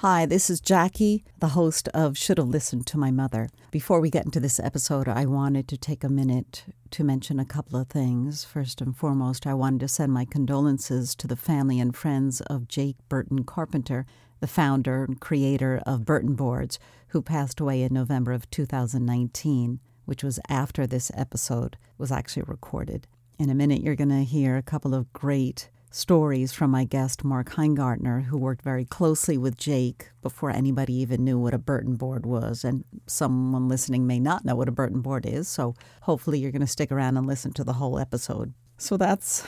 Hi, this is Jackie, the host of Should Have Listened to My Mother. Before we get into this episode, I wanted to take a minute to mention a couple of things. First and foremost, I wanted to send my condolences to the family and friends of Jake Burton Carpenter, the founder and creator of Burton Boards, who passed away in November of 2019, which was after this episode was actually recorded. In a minute, you're going to hear a couple of great stories from my guest, Mark Heingartner, who worked very closely with Jake before anybody even knew what a Burton board was. And someone listening may not know what a Burton board is, so hopefully you're going to stick around and listen to the whole episode. So that's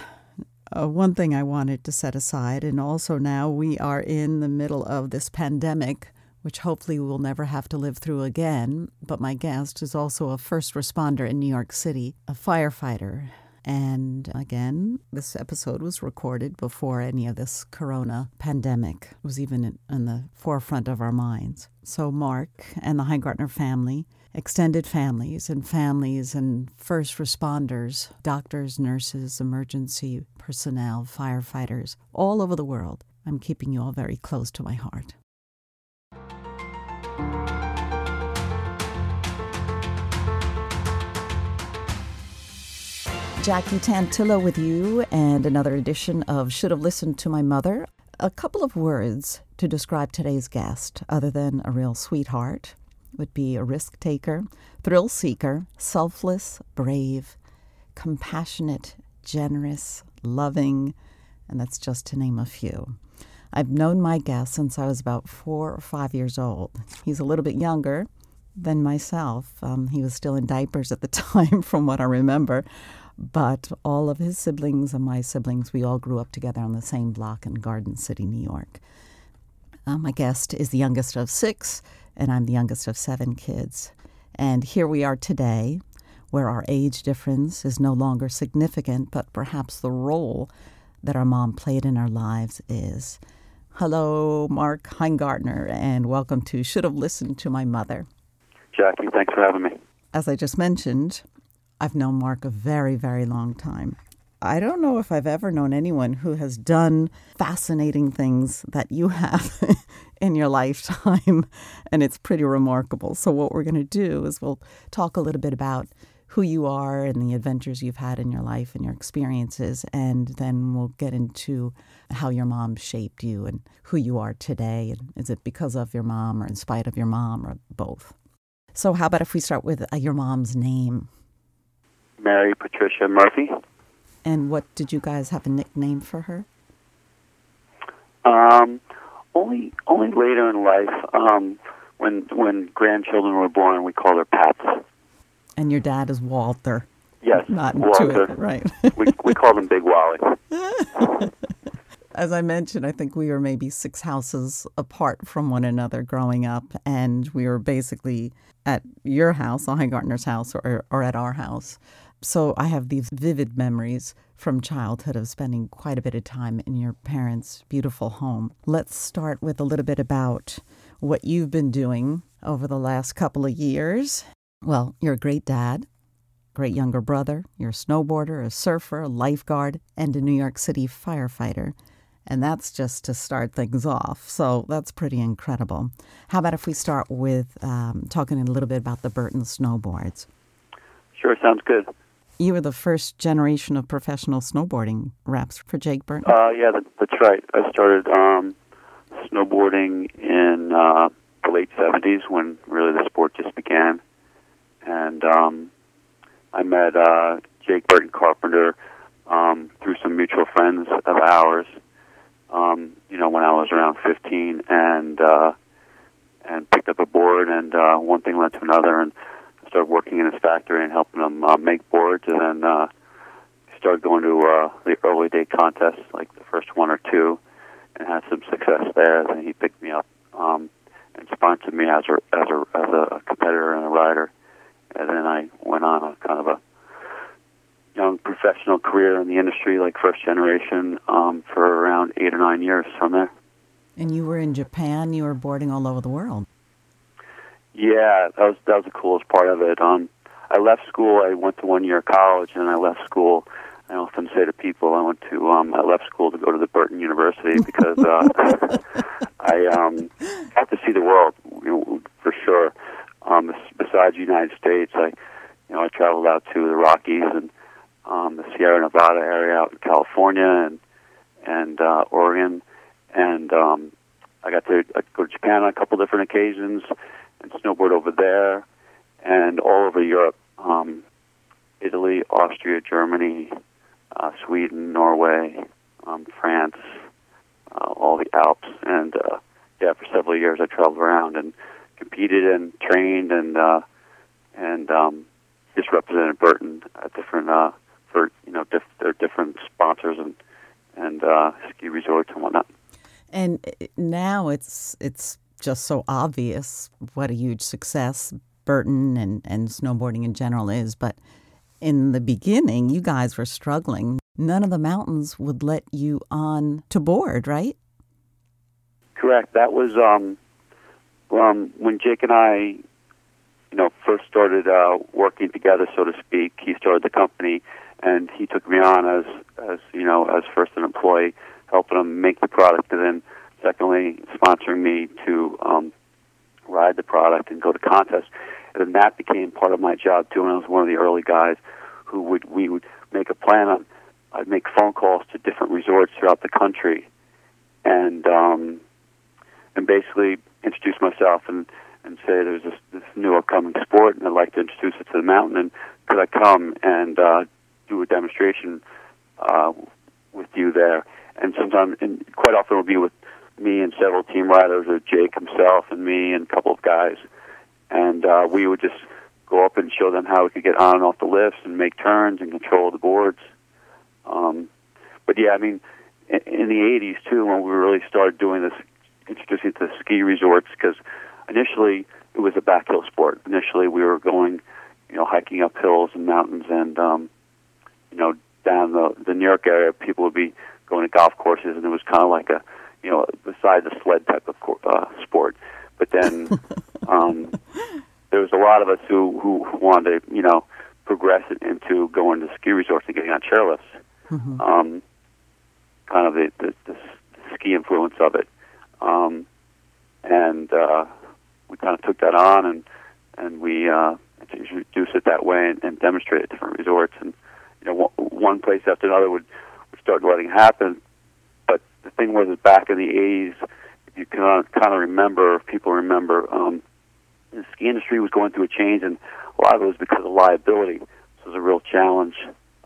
uh, one thing I wanted to set aside. And also now we are in the middle of this pandemic. Which hopefully we'll never have to live through again. But my guest is also a first responder in New York City, a firefighter, and again, this episode was recorded before any of this corona pandemic was even in, the forefront of our minds. So, Mark and the Heingartner family, extended families, and families and first responders, doctors, nurses, emergency personnel, firefighters, all over the world, I'm keeping you all very close to my heart. Jackie Tantillo with you and another edition of Should Have Listened to My Mother. A couple of words to describe today's guest, other than a real sweetheart, would be a risk taker, thrill seeker, selfless, brave, compassionate, generous, loving, and that's just to name a few. I've known my guest since I was about four or five years old. He's a little bit younger than myself. Um, he was still in diapers at the time, from what I remember. But all of his siblings and my siblings, we all grew up together on the same block in Garden City, New York. Uh, my guest is the youngest of six, and I'm the youngest of seven kids. And here we are today, where our age difference is no longer significant, but perhaps the role that our mom played in our lives is. Hello, Mark Heingartner, and welcome to Should Have Listened to My Mother. Jackie, thanks for having me. As I just mentioned, I've known Mark a very, very long time. I don't know if I've ever known anyone who has done fascinating things that you have in your lifetime, and it's pretty remarkable. So, what we're going to do is we'll talk a little bit about who you are and the adventures you've had in your life and your experiences, and then we'll get into how your mom shaped you and who you are today. And is it because of your mom or in spite of your mom or both? So, how about if we start with uh, your mom's name? Mary Patricia Murphy. And what did you guys have a nickname for her? Um, only only later in life, um, when when grandchildren were born, we called her Pats. And your dad is Walter. Yes, not Walter. It, right? we we called him Big Wally. As I mentioned, I think we were maybe six houses apart from one another growing up, and we were basically at your house, the Heingartner's house, or, or at our house. So I have these vivid memories from childhood of spending quite a bit of time in your parents' beautiful home. Let's start with a little bit about what you've been doing over the last couple of years. Well, you're a great dad, great younger brother, you're a snowboarder, a surfer, a lifeguard, and a New York City firefighter. And that's just to start things off. So that's pretty incredible. How about if we start with um, talking a little bit about the Burton snowboards? Sure, sounds good. You were the first generation of professional snowboarding reps for Jake Burton. Uh, yeah, that, that's right. I started um, snowboarding in uh, the late '70s when really the sport just began, and um, I met uh, Jake Burton Carpenter um, through some mutual friends of ours. Um, you know, when I was around 15, and uh, and picked up a board, and uh, one thing led to another, and started working in his factory and helping him uh, make boards, and then uh, started going to uh, the early day contests, like the first one or two, and had some success there. Then he picked me up um, and sponsored me as a as a as a competitor and a rider, and then I went on a kind of a young professional career in the industry, like first generation, um, for around eight or nine years from there. And you were in Japan. You were boarding all over the world. Yeah, that was that was the coolest part of it. Um, I left school. I went to one year of college, and I left school. I often say to people, I went to um, I left school to go to the Burton University because uh, I um, got to see the world you know, for sure. Um, besides the United States, I you know I traveled out to the Rockies and um, the Sierra Nevada area out in California and and uh, Oregon, and um, I got to I go to Japan on a couple different occasions snowboard over there and all over Europe, um, Italy, Austria, Germany, uh, Sweden, Norway, um, France, uh, all the Alps, and uh, yeah, for several years I traveled around and competed and trained and uh, and um, just represented Burton at different uh, for you know diff- their different sponsors and and uh, ski resorts and whatnot. And now it's it's just so obvious what a huge success Burton and, and snowboarding in general is, but in the beginning, you guys were struggling. None of the mountains would let you on to board, right? Correct. That was um, um, when Jake and I, you know, first started uh, working together, so to speak. He started the company, and he took me on as, as you know, as first an employee, helping him make the product, and then secondly, sponsoring me to um, ride the product and go to contests. And then that became part of my job too. And I was one of the early guys who would we would make a plan on. I'd make phone calls to different resorts throughout the country, and um, and basically introduce myself and and say there's this, this new upcoming sport, and I'd like to introduce it to the mountain. And could I come and uh, do a demonstration uh, with you there? And sometimes, and quite often, it'll be with me and several team riders, or Jake himself and me and a couple of guys and uh, we would just go up and show them how we could get on and off the lifts and make turns and control the boards. Um, but yeah, I mean, in, in the '80s too, when we really started doing this, introducing to ski resorts, because initially it was a backhill sport. Initially, we were going, you know, hiking up hills and mountains, and um, you know, down the the New York area, people would be going to golf courses, and it was kind of like a, you know, beside the sled type of uh, sport. But then um, there was a lot of us who, who wanted to, you know, progress into going to ski resorts and getting on chairlifts. Mm-hmm. Um, kind of the, the, the ski influence of it. Um, and uh, we kind of took that on and and we uh, introduced it that way and, and demonstrate at different resorts. And you know, one place after another would would start letting it happen. The thing was, back in the '80s, if you can kind of remember, if people remember, um, the ski industry was going through a change, and a lot of it was because of liability. This was a real challenge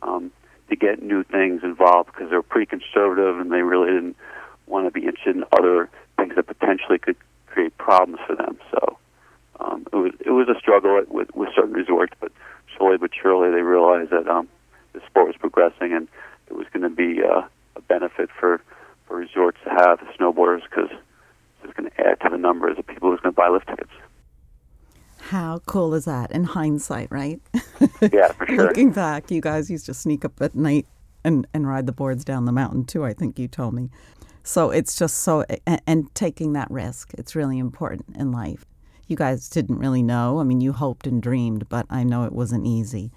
um, to get new things involved because they were pretty conservative and they really didn't want to be interested in other things that potentially could create problems for them. So um, it was it was a struggle with with certain resorts, but slowly but surely they realized that um, the sport was progressing and it was going to be uh, a benefit for for resorts to have snowboarders because it's going to add to the numbers of people who's going to buy lift tickets. Is that in hindsight, right? Yeah, for sure. Looking back, you guys used to sneak up at night and, and ride the boards down the mountain too, I think you told me. So it's just so, and, and taking that risk, it's really important in life. You guys didn't really know. I mean, you hoped and dreamed, but I know it wasn't easy.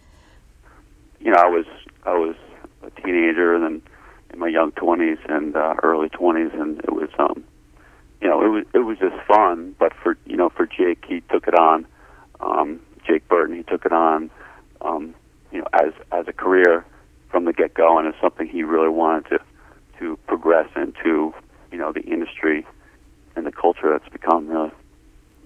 You know, I was I was a teenager and then in my young twenties and uh, early twenties, and it was um, you know, it was it was just fun. But for you know, for Jake, he took it on. Um, Jake Burton, he took it on. Um, you know, as as a career from the get go, and it's something he really wanted to to progress into. You know, the industry and the culture that's become really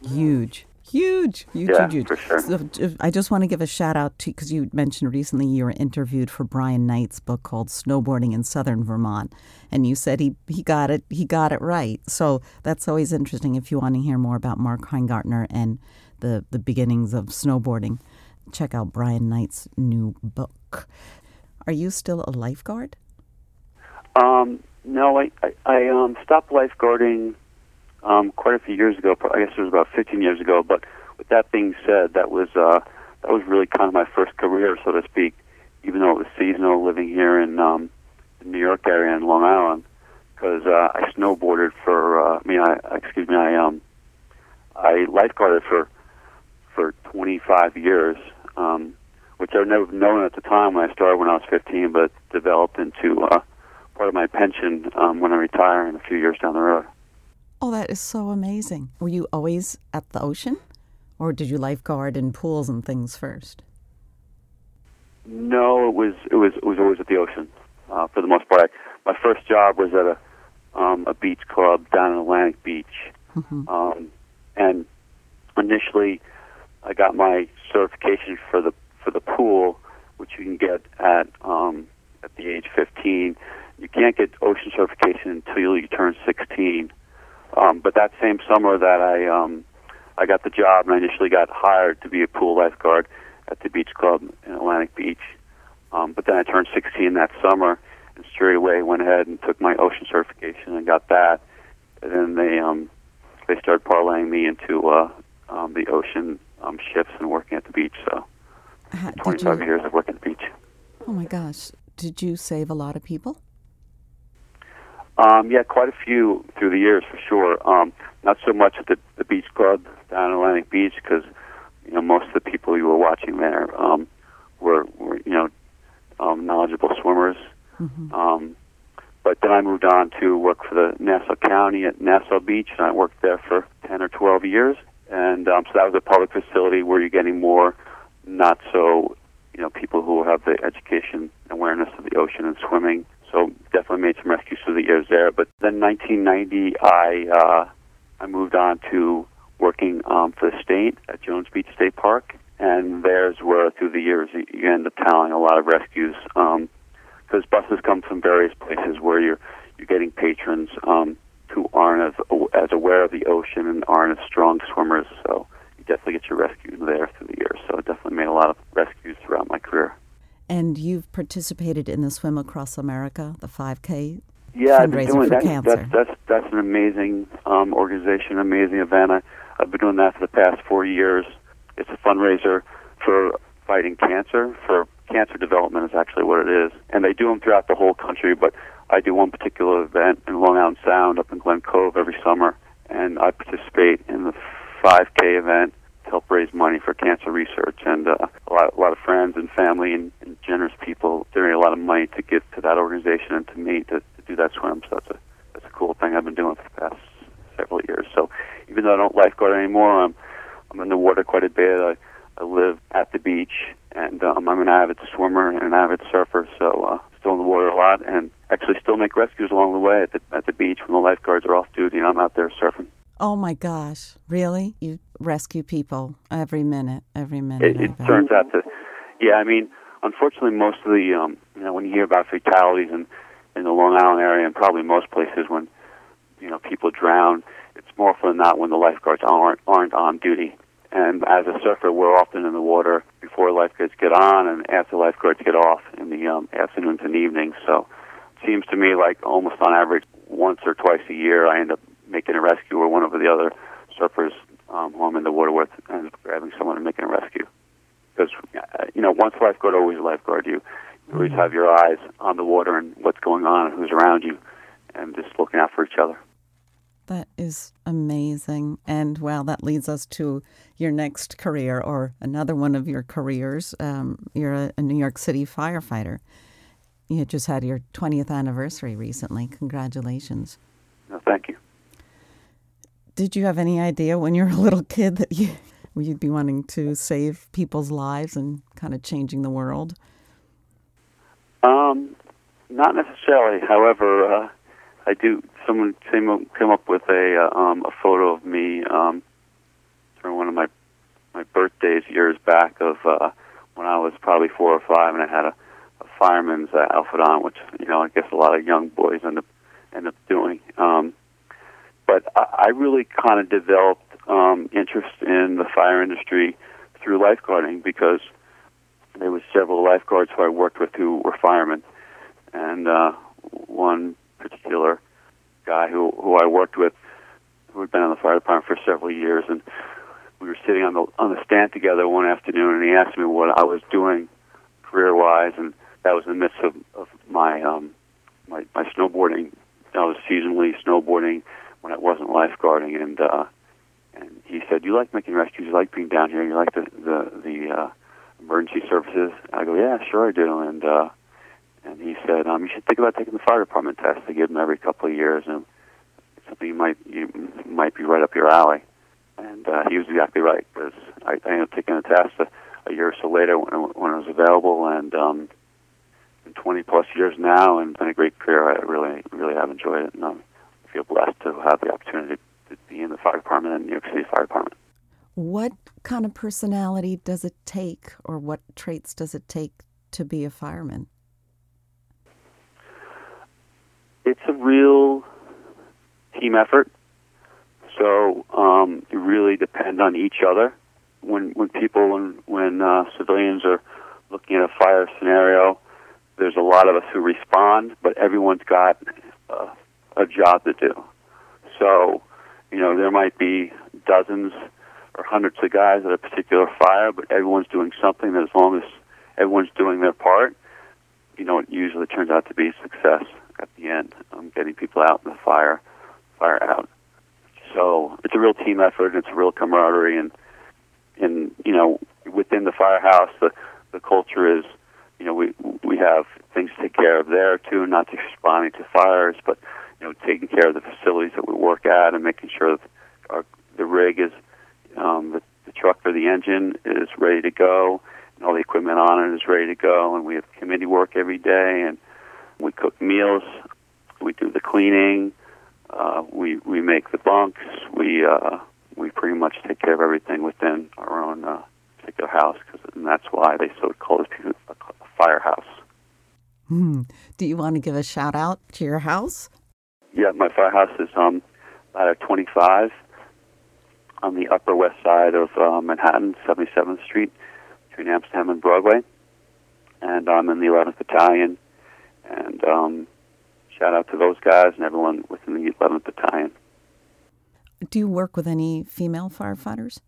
huge. Huge, huge, yeah, huge, huge. For sure. So, I just want to give a shout out to because you mentioned recently you were interviewed for Brian Knight's book called Snowboarding in Southern Vermont, and you said he he got it he got it right. So that's always interesting. If you want to hear more about Mark Heingartner and the the beginnings of snowboarding, check out Brian Knight's new book. Are you still a lifeguard? Um, no, I I, I um, stopped lifeguarding um, quite a few years ago. I guess it was about 15 years ago. But with that being said, that was uh, that was really kind of my first career, so to speak. Even though it was seasonal, living here in um, the New York area in Long Island, because uh, I snowboarded for. Uh, I mean, I excuse me, I um, I lifeguarded for for 25 years, um, which I've never known at the time when I started when I was 15, but developed into uh, part of my pension um, when I retire in a few years down the road. Oh, that is so amazing. Were you always at the ocean? Or did you lifeguard in pools and things first? No, it was it was it was always at the ocean uh, for the most part. My first job was at a um, a beach club down in Atlantic Beach, Mhm. um, and initially I got my certification for the for the pool, which you can get at um, at the age 15. You can't get ocean certification until you turn 16. Um, but that same summer that I um, I got the job and I initially got hired to be a pool lifeguard at the beach club in Atlantic Beach. Um, but then I turned 16 that summer and straight away went ahead and took my ocean certification and got that. And then they um, they started parlaying me into uh, um, the ocean um, shifts and working at the beach. So Did 25 you, years of working at the beach. oh my gosh. Did you save a lot of people? Um, yeah, quite a few through the years for sure. Um, not so much at the, the beach club down in Atlantic Beach because you know most of the people you were watching there um, were, were you know um, knowledgeable swimmers. Mhm. Um, but then I moved on to work for the Nassau County at Nassau Beach, and I worked there for 10 or 12 years. And um, so that was a public facility where you're getting more not so, you know, people who have the education awareness of the ocean and swimming. So definitely made some rescues through the years there. But then 1990, I uh, I moved on to working um, for the state at Jones Beach State Park, and there's where through the years you end up tallying a lot of rescues. Um, because buses come from various places where you're you're getting patrons um, who aren't as as aware of the ocean and aren't as strong swimmers. So you definitely get your rescues there through the years. So I definitely made a lot of rescues throughout my career. And you've participated in the Swim Across America, the 5K. Yeah, I've been Fundraiser doing for that. cancer. That's that's that's an amazing um, organization, amazing event. I, I've been doing that for the past four years. It's a fundraiser for fighting cancer. For cancer development is actually what it is, and they do them throughout the whole country. But I do one particular event in Long Island Sound up in Glen Cove every summer, and I participate in the 5K event to help raise money for cancer research. And uh, a lot, a lot of friends and family and, and generous people donate a lot of money to give to that organization and to me to, to do that swim. So that's a that's a cool thing I've been doing for the past several years. So even though I don't lifeguard anymore, I'm I'm in the water quite a bit. I I live at the beach, and um, I'm an avid swimmer and an avid surfer. So uh, still in the water a lot, and actually still make rescues along the way at the at the beach when the lifeguards are off duty and I'm out there surfing. Oh my gosh, really? You rescue people every minute, every minute. it, it turns out to, yeah. I mean, unfortunately, most of the, um, you know, when you hear about fatalities in in the Long Island area and probably most places when, you know, people drown, it's more often than not when the lifeguards aren't aren't on duty. And as a surfer, we're often in the water before lifeguards get on and after lifeguards get off in the um, afternoons and evenings. So it seems to me like almost on average, once or twice a year, I end up making a rescue or one of the other surfers um, who I'm in the water with and grabbing someone and making a rescue. Because, uh, you know, once lifeguard, always lifeguard. You, you always have your eyes on the water and what's going on and who's around you and just looking out for each other. That is amazing. And well, that leads us to your next career or another one of your careers. Um, you're a, a New York City firefighter. You just had your 20th anniversary recently. Congratulations. No, thank you. Did you have any idea when you were a little kid that you, you'd be wanting to save people's lives and kind of changing the world? Um, not necessarily. However, uh, I do. Someone came up, came up with a uh, um, a photo of me um, during one of my my birthdays years back of uh, when I was probably four or five, and I had a, a fireman's uh, outfit on, which you know I guess a lot of young boys end up end up doing. Um, but I, I really kind of developed um, interest in the fire industry through lifeguarding because there was several lifeguards who I worked with who were firemen, and uh, one particular guy who who I worked with who had been in the fire department for several years, and we were sitting on the on the stand together one afternoon, and he asked me what I was doing career wise, and that was in the midst of, of my um, my my snowboarding. I was seasonally snowboarding when I wasn't lifeguarding, and uh, and he said, "You like making rescues? You like being down here? You like the the the uh, emergency services? I go, yeah, sure I do. And uh, and he said, um, you should think about taking the fire department test. They give them every couple of years, and something you might you might be right up your alley. And uh, he was exactly right because I, I ended up taking the test a, a year or so later when, when it was available, and um, in 20 plus years now, and been a great career. I really really have enjoyed it, and um, I feel blessed to have the opportunity to be in the fire department and New York City Fire Department. What kind of personality does it take, or what traits does it take to be a fireman? It's a real team effort. So um, you really depend on each other. When when people when when uh, civilians are looking at a fire scenario, there's a lot of us who respond, but everyone's got uh, a job to do. So you know there might be dozens or hundreds of guys at a particular fire, but everyone's doing something. That as long as everyone's doing their part, you know it usually turns out to be a success at the end. Um, getting people out in the fire, fire out. So it's a real team effort. And it's a real camaraderie, and and you know within the firehouse, the the culture is, you know, we we have things to take care of there too, not just responding to fires, but you know taking care of the facilities that we work at and making sure that our the rig is um, the, the truck or the engine is ready to go, and all the equipment on it is ready to go, and we have committee work every day, and we cook meals, the cleaning uh, we we make the bunks. We uh, we pretty much take care of everything within our own uh, particular house, cause, and that's why they so call it a firehouse. Hmm. Do you want to give a shout out to your house? Yeah, my firehouse is um at 25 on the Upper West Side of uh, Manhattan, 77th Street, between Amsterdam and Broadway, and I'm in the 11th Battalion, and um, shout out to those guys and everyone within the 11th Battalion. Do you work with any female firefighters?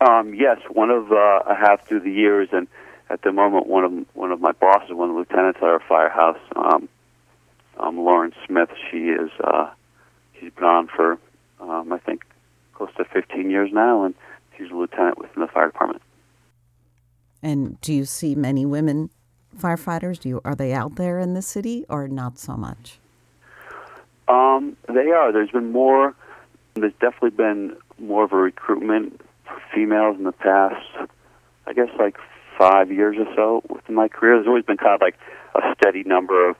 Um, yes, one of uh, I have through the years, and at the moment, one of one of my bosses, one of the lieutenants at our firehouse, um, um, Lauren Smith. She is uh, she's been on for um, I think close to 15 years now, and she's a lieutenant within the fire department. And do you see many women firefighters? Do you are they out there in the city or not so much? Um, they are. There's been more. There's definitely been more of a recruitment for females in the past. I guess like five years or so within my career. There's always been kind of like a steady number of,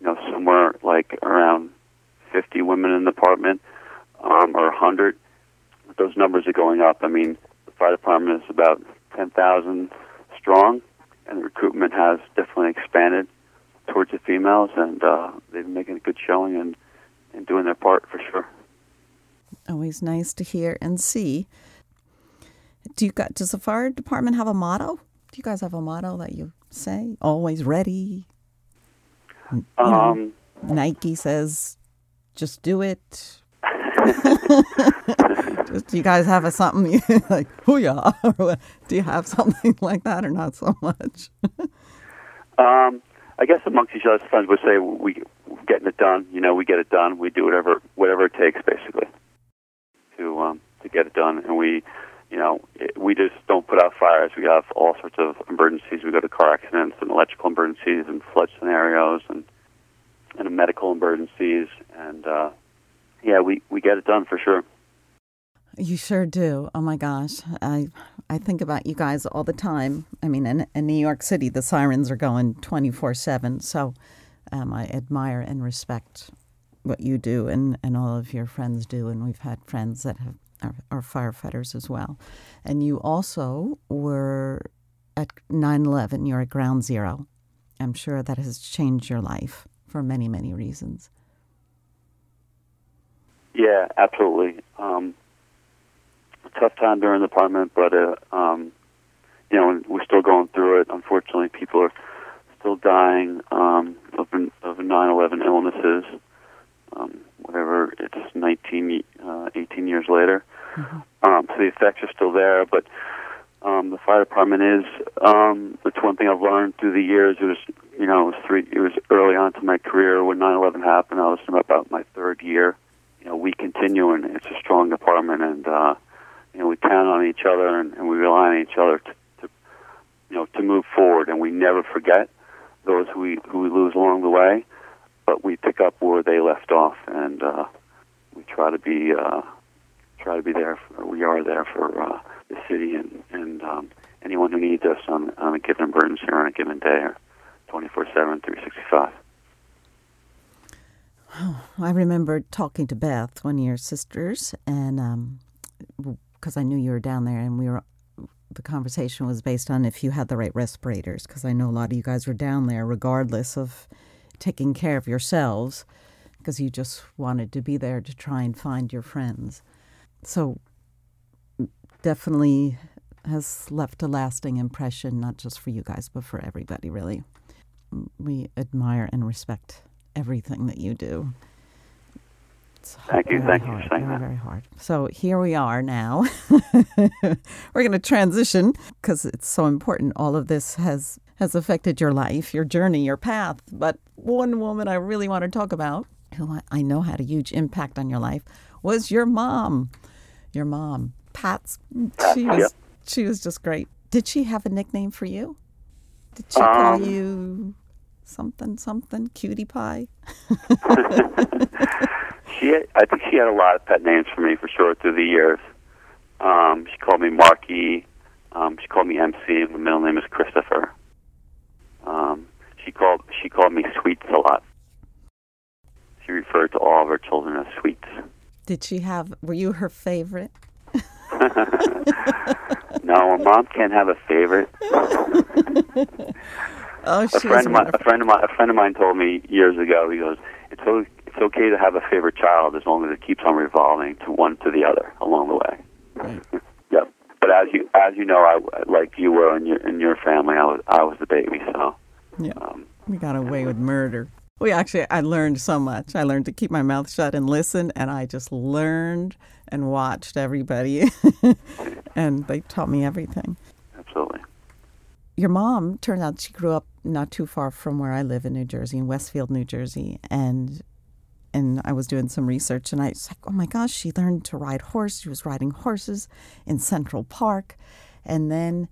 you know, somewhere like around 50 women in the department, um, or 100. Those numbers are going up. I mean, the fire department is about 10,000 strong and the recruitment has definitely expanded towards the females, and uh, they've been making a good showing and, and doing their part for sure. Always nice to hear and see. Do you got? Does the fire department have a motto? Do you guys have a motto that you say? Always ready. You um, know, Nike says, "Just do it." Just, do you guys have a something like hooyah? do you have something like that or not so much? um, I guess amongst each other, sometimes we say we we're getting it done. You know, we get it done. We do whatever whatever it takes, basically, to um, to get it done. And we, you know, it, we just don't put out fires. We have all sorts of emergencies. We go to car accidents and electrical emergencies and flood scenarios and and medical emergencies and uh, yeah, we, we get it done for sure. You sure do. Oh my gosh. I I think about you guys all the time. I mean, in, in New York City, the sirens are going 24 7. So um, I admire and respect what you do and, and all of your friends do. And we've had friends that have, are, are firefighters as well. And you also were at 9 11, you're at ground zero. I'm sure that has changed your life for many, many reasons. Yeah, absolutely. Um, tough time during the department, but uh, um, you know we're still going through it. Unfortunately, people are still dying um, of of 9/11 illnesses. Um, whatever it's 19, uh, 18 years later. Mm-hmm. Um, so the effects are still there, but um, the fire department is. Um, it's one thing I've learned through the years. It was, you know, it was three. It was early on to my career when 9/11 happened. I was in about my third year you know, we continue, and it's a strong department, and uh, you know, we count on each other, and, and we rely on each other to, you know, to move forward, and we never forget those who we who we lose along the way, but we pick up where they left off, and uh, we try to be uh, try to be there. For, we are there for uh, the city and and um, anyone who needs us on on a given emergency or on a given day, or 24/7, 365. I remember talking to Beth, one of your sisters, and because um, I knew you were down there, and we were. The conversation was based on if you had the right respirators, because I know a lot of you guys were down there, regardless of taking care of yourselves, because you just wanted to be there to try and find your friends. So, definitely has left a lasting impression, not just for you guys, but for everybody, really. We admire and respect everything that you do. It's thank you, thank hard, you. Very, that. very hard. So here we are now. We're going to transition because it's so important. All of this has has affected your life, your journey, your path. But one woman I really want to talk about, who I know had a huge impact on your life, was your mom. Your mom, Pats. She was yep. she was just great. Did she have a nickname for you? Did she um, call you something something cutie pie? she, had, I think she had a lot of pet names for me for sure through the years. Um, she called me Marky. Um, she called me MC. My middle name is Christopher. Um, she called she called me Sweets a lot. She referred to all of her children as Sweets. Did she have? Were you her favorite? no, a mom can't have a favorite. oh, a friend of mine, a friend of mine, a friend of mine told me years ago. He goes, "It's it's okay to have a favorite child as long as it keeps on revolving to one to the other along the way." Right. yep. But as you as you know, I like you were in your in your family. I was I was the baby, so yeah. Um, we got away with murder. We actually, I learned so much. I learned to keep my mouth shut and listen, and I just learned and watched everybody, and they taught me everything. Absolutely. Your mom turned out she grew up not too far from where I live in New Jersey, in Westfield, New Jersey, and and I was doing some research, and I was like, oh my gosh, she learned to ride horse. She was riding horses in Central Park, and then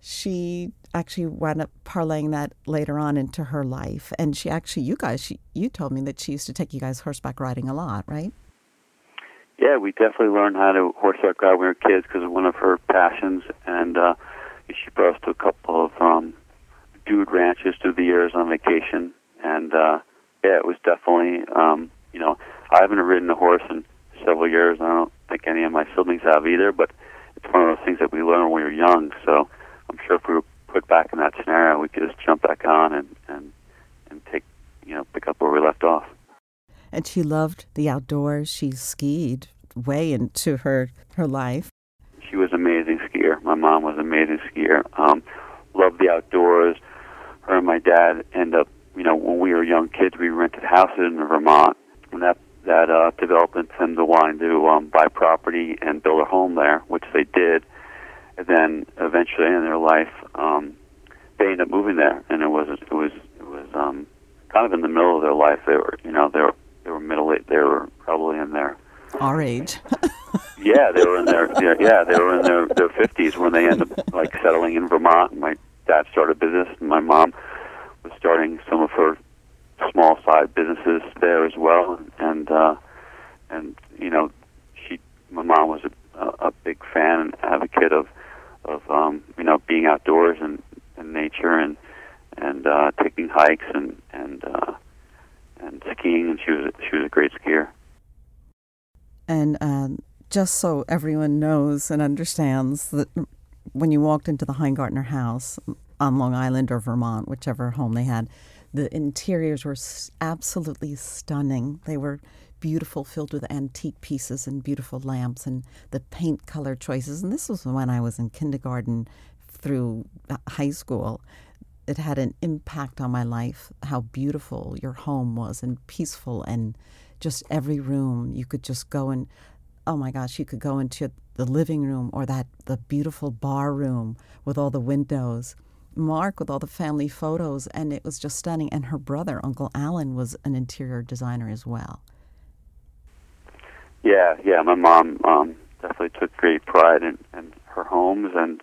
she actually wound up parlaying that later on into her life. And she actually, you guys, she, you told me that she used to take you guys horseback riding a lot, right? Yeah, we definitely learned how to horseback ride when we were kids because one of her passions. And uh, she brought us to a couple of um, dude ranches through the years on vacation. And uh, yeah, it was definitely, um, you know, I haven't ridden a horse in several years. I don't think any of my siblings have either, but it's one of those things that we learn when we were young. So I'm sure if we were put back in that scenario, we could just jump back on and and and take you know pick up where we left off. And she loved the outdoors. She skied way into her her life. She was an amazing skier. My mom was an amazing skier. Um, loved the outdoors. Her and my dad end up, you know, when we were young kids, we rented houses in Vermont, and that that uh, developed into them to wanting to um, buy property and build a home there, which they did. And then eventually in their life, um, they ended up moving there, and it was it was it was um, kind of in the middle of their life. They were, you know, they were they were middle they were probably in their our age. yeah, they were in their yeah they were in their their fifties when they ended up like settling in Vermont. And my dad started a business, and my mom was starting some of her small side businesses there as well. And uh, and you know, she my mom was a, a big fan and advocate of of um, you know being outdoors and, and nature and and uh, taking hikes and and uh, and skiing. And she was she was a great skier. And um, just so everyone knows and understands that when you walked into the Heingartner house on Long Island or Vermont, whichever home they had, the interiors were absolutely stunning. They were beautiful, filled with antique pieces and beautiful lamps and the paint color choices. And this was when I was in kindergarten through uh, high school. It had an impact on my life how beautiful your home was and peaceful and just every room you could just go and oh my gosh you could go into the living room or that the beautiful bar room with all the windows mark with all the family photos and it was just stunning and her brother uncle alan was an interior designer as well yeah, yeah. My mom um, definitely took great pride in, in her homes and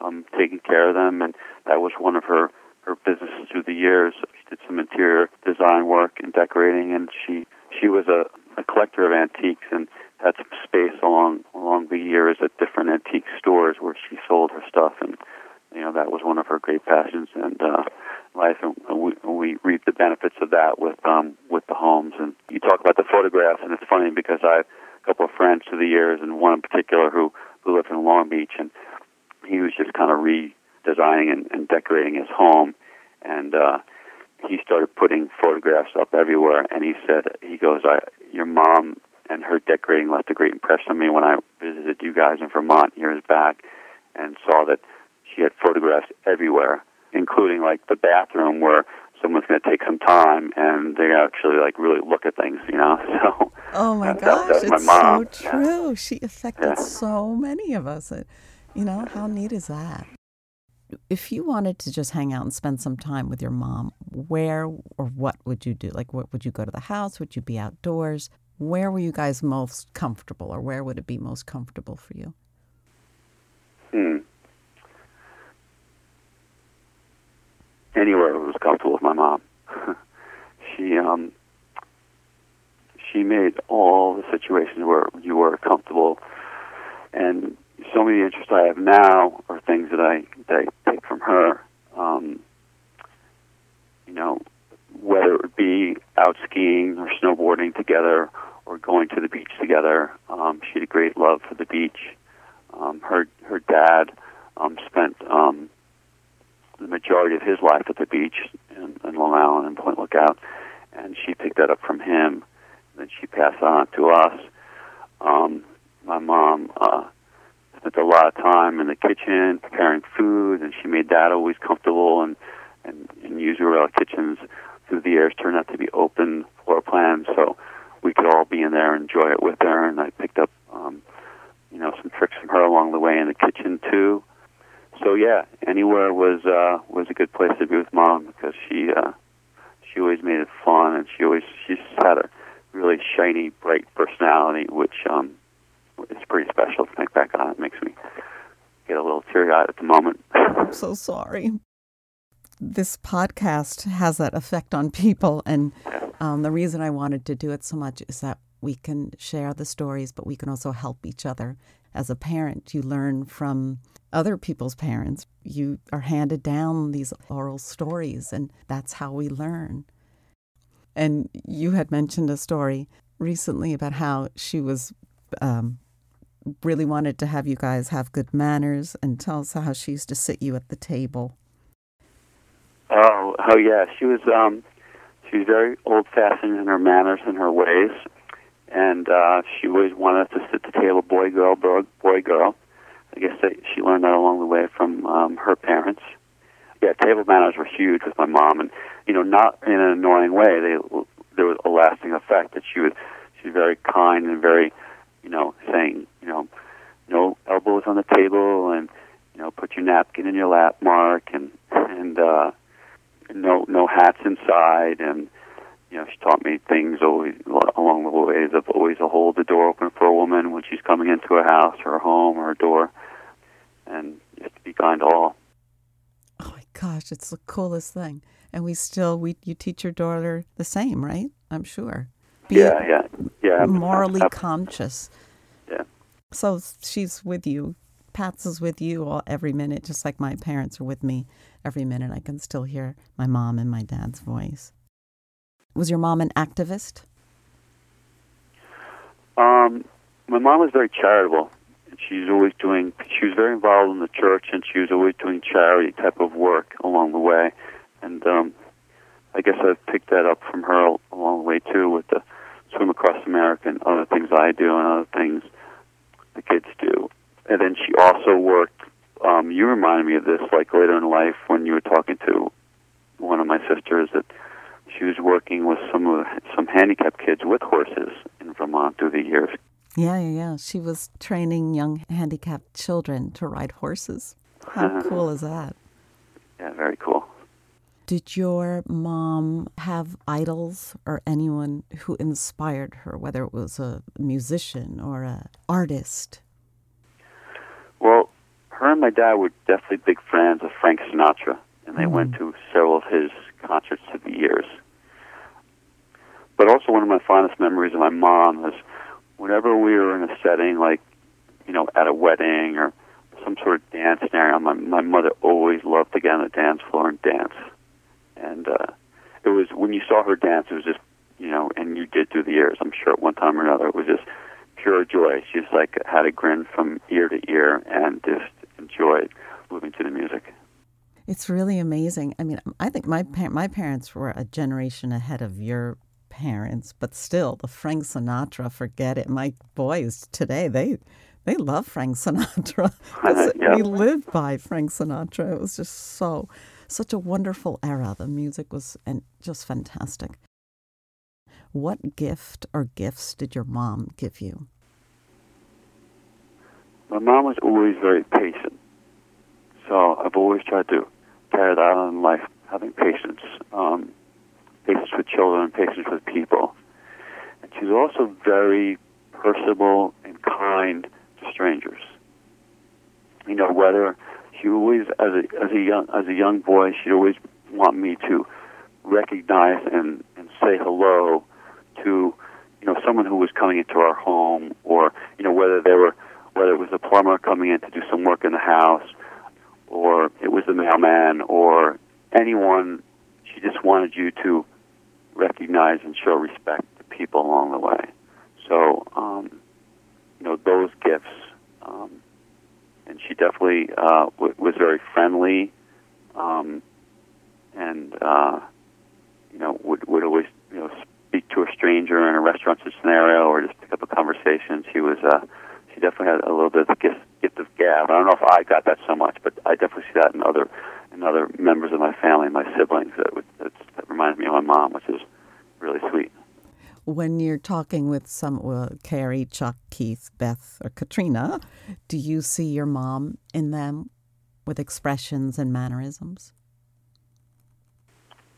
um, taking care of them. And that was one of her her businesses through the years. She did some interior design work and decorating, and she she was a, a collector of antiques and had some space along along the years at different antique stores where she sold her stuff, and you know that was one of her great passions and uh, life, and we, we reap the benefits of that with um, with the homes. And you talk about the photographs, and it's funny because I have a couple of friends through the years, and one in particular who who lived in Long Beach, and he was just kind of redesigning and, and decorating his home, and uh, he started putting photographs up everywhere. And he said, he goes, I, your mom and her decorating left a great impression on me when I visited you guys in Vermont years back, and saw that she had photographs everywhere, including like the bathroom where someone's going to take some time and they actually like really look at things, you know. So. Oh my that, gosh, that, it's mom. So She affected Yeah. so many of us. Uh, You know, how neat is that? If you wanted to just hang out and spend some time with your mom, where or what would you do? Like, what would you go to the house? Would you be outdoors? Where were you guys most comfortable, or where would it be most comfortable for you? Hmm. Anywhere was comfortable with my mom. she um she made all the situations where you were comfortable and so many interests I have now are things that I that I take from her. Um, you know, whether it be out skiing or snowboarding together or going to the beach together. Um, she had a great love for the beach. Um, her her dad um, spent um, the majority of his life at the beach in, in Long Island and Point Lookout, and she picked that up from him. Then she passed on to us. Um, my mom uh, spent a lot of time in the kitchen preparing food, and she made that always comfortable. And and, and usually kitchens through the years turned out to be open floor plans, so we could all be in there and enjoy it with her. And I picked up, um, you know, some tricks from her along the way in the kitchen too. So yeah, anywhere was uh, was a good place to be with mom because she uh, she always made it fun, and she always she just had a really shiny, bright personality, which um, is pretty special to think back on. It makes me get a little teary eyed at the moment. I'm so sorry. This podcast has that effect on people, and um, the reason I wanted to do it so much is that we can share the stories, but we can also help each other. As a parent, you learn from other people's parents. You are handed down these oral stories, and that's how we learn. And you had mentioned a story recently about how she was um, really wanted to have you guys have good manners, and tell us how she used to sit you at the table. Oh, oh yeah. She was um she was very old fashioned in her manners and her ways. And uh she always wanted us to sit at the table boy girl boy, girl. I guess that she learned that along the way from um her parents. Yeah, table manners were huge with my mom and you know, not in an annoying way. They there was a lasting effect that she was she was very kind and very, you know, saying, you know, no elbows on the table and you know, put your napkin in your lap, Mark, and and uh, no no hats inside, and you know, she taught me things always along the ways of always to hold the door open for a woman when she's coming into a house or a home or a door, and just to be kind to all. Gosh, it's the coolest thing. And we still we you teach your daughter the same, right? I'm sure. Be yeah, yeah, yeah. morally Ab- conscious. Yeah. So she's with you. Pats is with you all every minute, just like my parents are with me every minute. I can still hear my mom and my dad's voice. Was your mom an activist? Um, my mom was very charitable. She's always doing. She was very involved in the church, and she was always doing charity type of work along the way. And um, I guess I've picked that up from her along the way too, with the swim across America and other things I do and other things the kids do. And then she also worked. Um, you reminded me of this, like later in life when you were talking to one of my sisters that she was working with some of some handicapped kids with horses in Vermont through the years. Yeah, yeah, yeah. She was training young handicapped children to ride horses. How cool is that? Yeah, very cool. Did your mom have idols or anyone who inspired her, whether it was a musician or an artist? Well, her and my dad were definitely big fans of Frank Sinatra, and they mm-hmm. went to several of his concerts through the years. But also, one of my fondest memories of my mom was whenever we were in a setting like, you know, at a wedding or some sort of dance scenario, my my mother always loved to get on the dance floor and dance. And uh, it was when you saw her dance, it was just, you know, and you did through the years. I'm sure at one time or another, it was just pure joy. She just like had a grin from ear to ear and just enjoyed moving to the music. It's really amazing. I mean, I think my par- my parents were a generation ahead of your parents, but still, the Frank Sinatra, forget it. My boys today, they they love Frank Sinatra. yeah. We lived by Frank Sinatra. It was just so such a wonderful era. The music was and just fantastic. What gift or gifts did your mom give you? My mom was always very patient. So I've always tried to carry that on in life, having patience. Um, patience with children, patience with people. And she's also very personable and kind to strangers. You know, whether she always, as a as a young as a young boy, she'd always want me to recognize and and say hello to you know someone who was coming into our home, or you know whether they were whether it was a plumber coming in to do some work in the house, or it was the mailman, or anyone. She just wanted you to recognize and show respect to people along the way. So, um, you know, those gifts. Um, and she definitely uh, w- was very friendly, um, and uh, you know, would would always you know speak to a stranger in a restaurant scenario or just pick up a conversation. She was uh, she definitely had a little bit of the gift gift of gab. I don't know if I got that so much, but I definitely see that in other in other members of my family, my siblings. That would, that reminds me of my mom, which is really sweet. When you're talking with some, well, Carrie, Chuck, Keith, Beth, or Katrina, do you see your mom in them with expressions and mannerisms?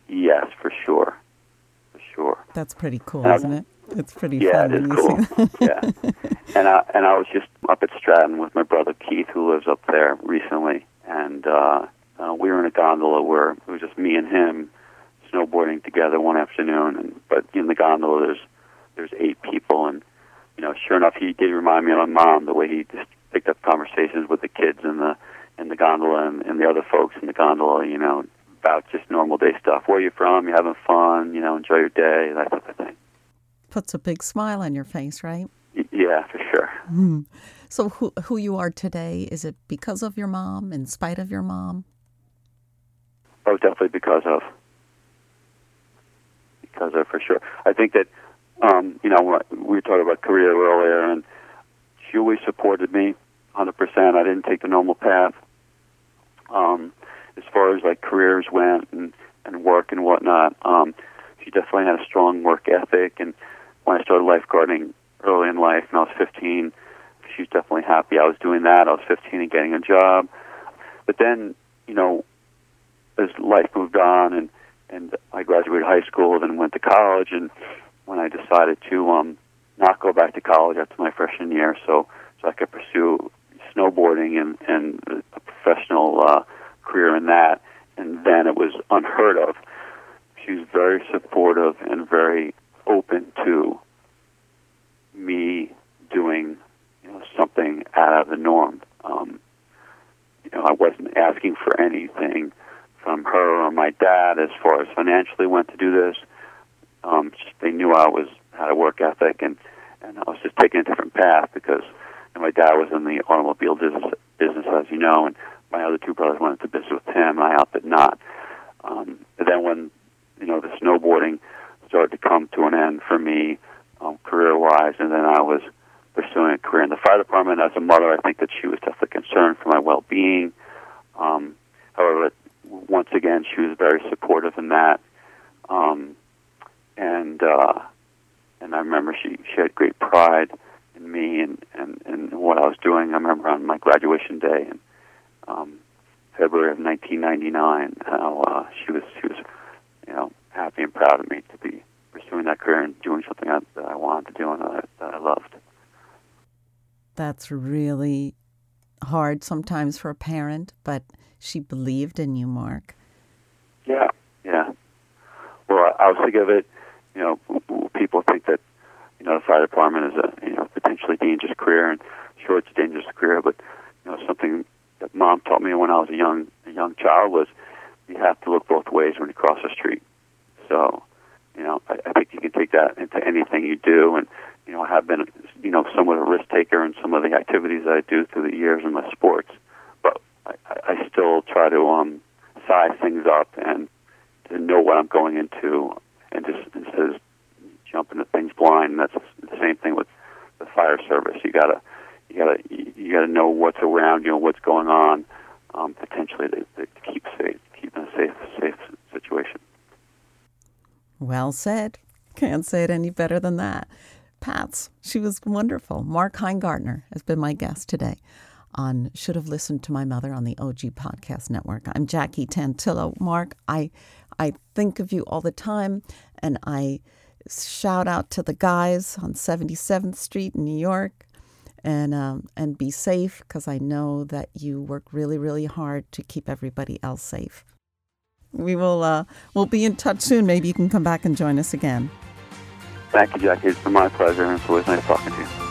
Yes, for sure. For sure. That's pretty cool, isn't it? It's pretty yeah, fun. it is cool. yeah. And I, and I was just up at Stratton with my brother Keith, who lives up there recently, and uh, uh, we were in a gondola where it was just me and him snowboarding together one afternoon. And but in the gondola, there's there's eight people, and you know, sure enough, he did remind me of my mom. The way he just picked up conversations with the kids in the in the gondola and, and the other folks in the gondola. You know, about just normal day stuff. Where you from? You having fun? You know, enjoy your day. That type of thing. Puts a big smile on your face, right? Yeah, for sure. Mm. So, who who you are today? Is it because of your mom? In spite of your mom? Oh, definitely because of because of for sure. I think that um, you know we talking about career earlier, and she always supported me 100%. I didn't take the normal path um, as far as like careers went and and work and whatnot. Um, she definitely had a strong work ethic, and when I started lifeguarding early in life, and I was 15, she was definitely happy I was doing that. I was 15 and getting a job, but then you know as life moved on and and I graduated high school, then went to college, and when I decided to um, not go back to college after my freshman year, so so I could pursue snowboarding and and a professional uh, career in that, and then it was unheard of. She was very supportive and very open to me doing you know something out of the norm. Um, you know, I wasn't asking for anything from her or my dad as far as financially went to do this. Um, just, they knew I was had a work ethic and and I was just taking a different path because and my dad was in the automobile business, business as you know, and my other two brothers went into business with him, and I opted not. Um, and then when you know the snowboarding started to come to an end for me, um, career-wise, and then I was pursuing a career in the fire department. As a mother, I think that she was definitely concerned for my well-being. Um, however, once again, she was very supportive in that. Um, and uh, and I remember she she had great pride in me and, and and what I was doing. I remember on my graduation day in um, February of 1999, how uh, she was she was you know happy and proud of me to be pursuing that career and doing something that, I wanted to do and that, that I loved. That's really hard sometimes for a parent, but she believed in you, Mark. Yeah, yeah. Well, I was think of it, you know, people think that, you know, the fire department is a, you know, potentially dangerous career, and sure, it's a dangerous career, but, you know, something that mom taught me when I was a young, a young child was you have to look both ways when you cross the street. So, you know, I, I think you can take that into anything you do, and, you know, I have been, you know, somewhat a risk taker in some of the activities that I do through the years in my sports, still try to um, size things up and to know what I'm going into, and just instead of jumping at things blind. That's the same thing with the fire service. You gotta, you gotta, you gotta know what's around you, what's going on, um, potentially to, to keep safe, keep in a safe, safe situation. Well said. Can't say it any better than that. Pats. She was wonderful. Mark Heingartner has been my guest today on Should Have Listened to My Mother on the OG Podcast Network. I'm Jackie Tantillo. Mark, I I think of you all the time and I shout out to the guys on 77th Street in New York and um, and be safe because I know that you work really really hard to keep everybody else safe. We will uh, we'll be in touch soon. Maybe you can come back and join us again. Thank you, Jackie. It's been my pleasure, and it's always nice talking to you.